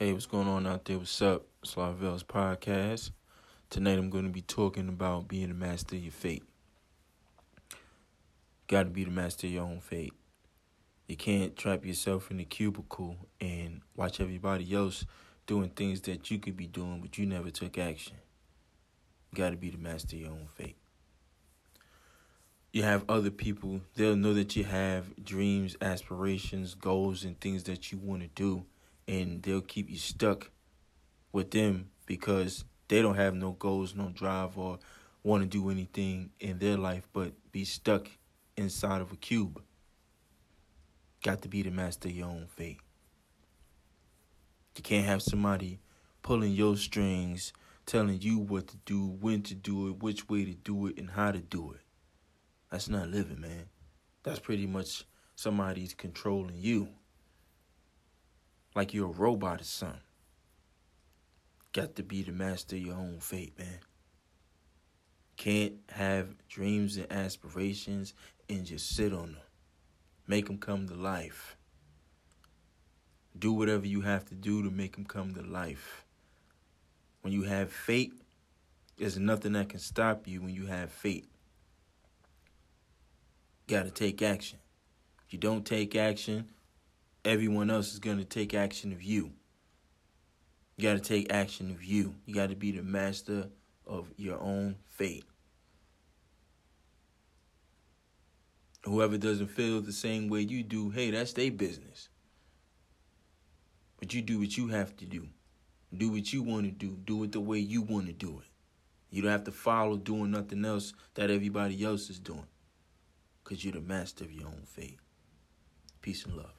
Hey, what's going on out there? What's up? Slavel's podcast. Tonight I'm going to be talking about being the master of your fate. Got to be the master of your own fate. You can't trap yourself in a cubicle and watch everybody else doing things that you could be doing, but you never took action. Got to be the master of your own fate. You have other people, they'll know that you have dreams, aspirations, goals, and things that you want to do and they'll keep you stuck with them because they don't have no goals, no drive, or want to do anything in their life but be stuck inside of a cube. Got to be the master of your own fate. You can't have somebody pulling your strings, telling you what to do, when to do it, which way to do it, and how to do it. That's not living, man. That's pretty much somebody's controlling you like you're a robot or something. Got to be the master of your own fate, man. Can't have dreams and aspirations and just sit on them. Make them come to life. Do whatever you have to do to make them come to life. When you have fate, there's nothing that can stop you when you have fate. You got to take action. If you don't take action, everyone else is going to take action of you. You got to take action of you. You got to be the master of your own fate. Whoever doesn't feel the same way you do, hey, that's their business. But you do what you have to do. Do what you want to do. Do it the way you want to do it. You don't have to follow doing nothing else that everybody else is doing. Because you're the master of your own fate. Peace and love.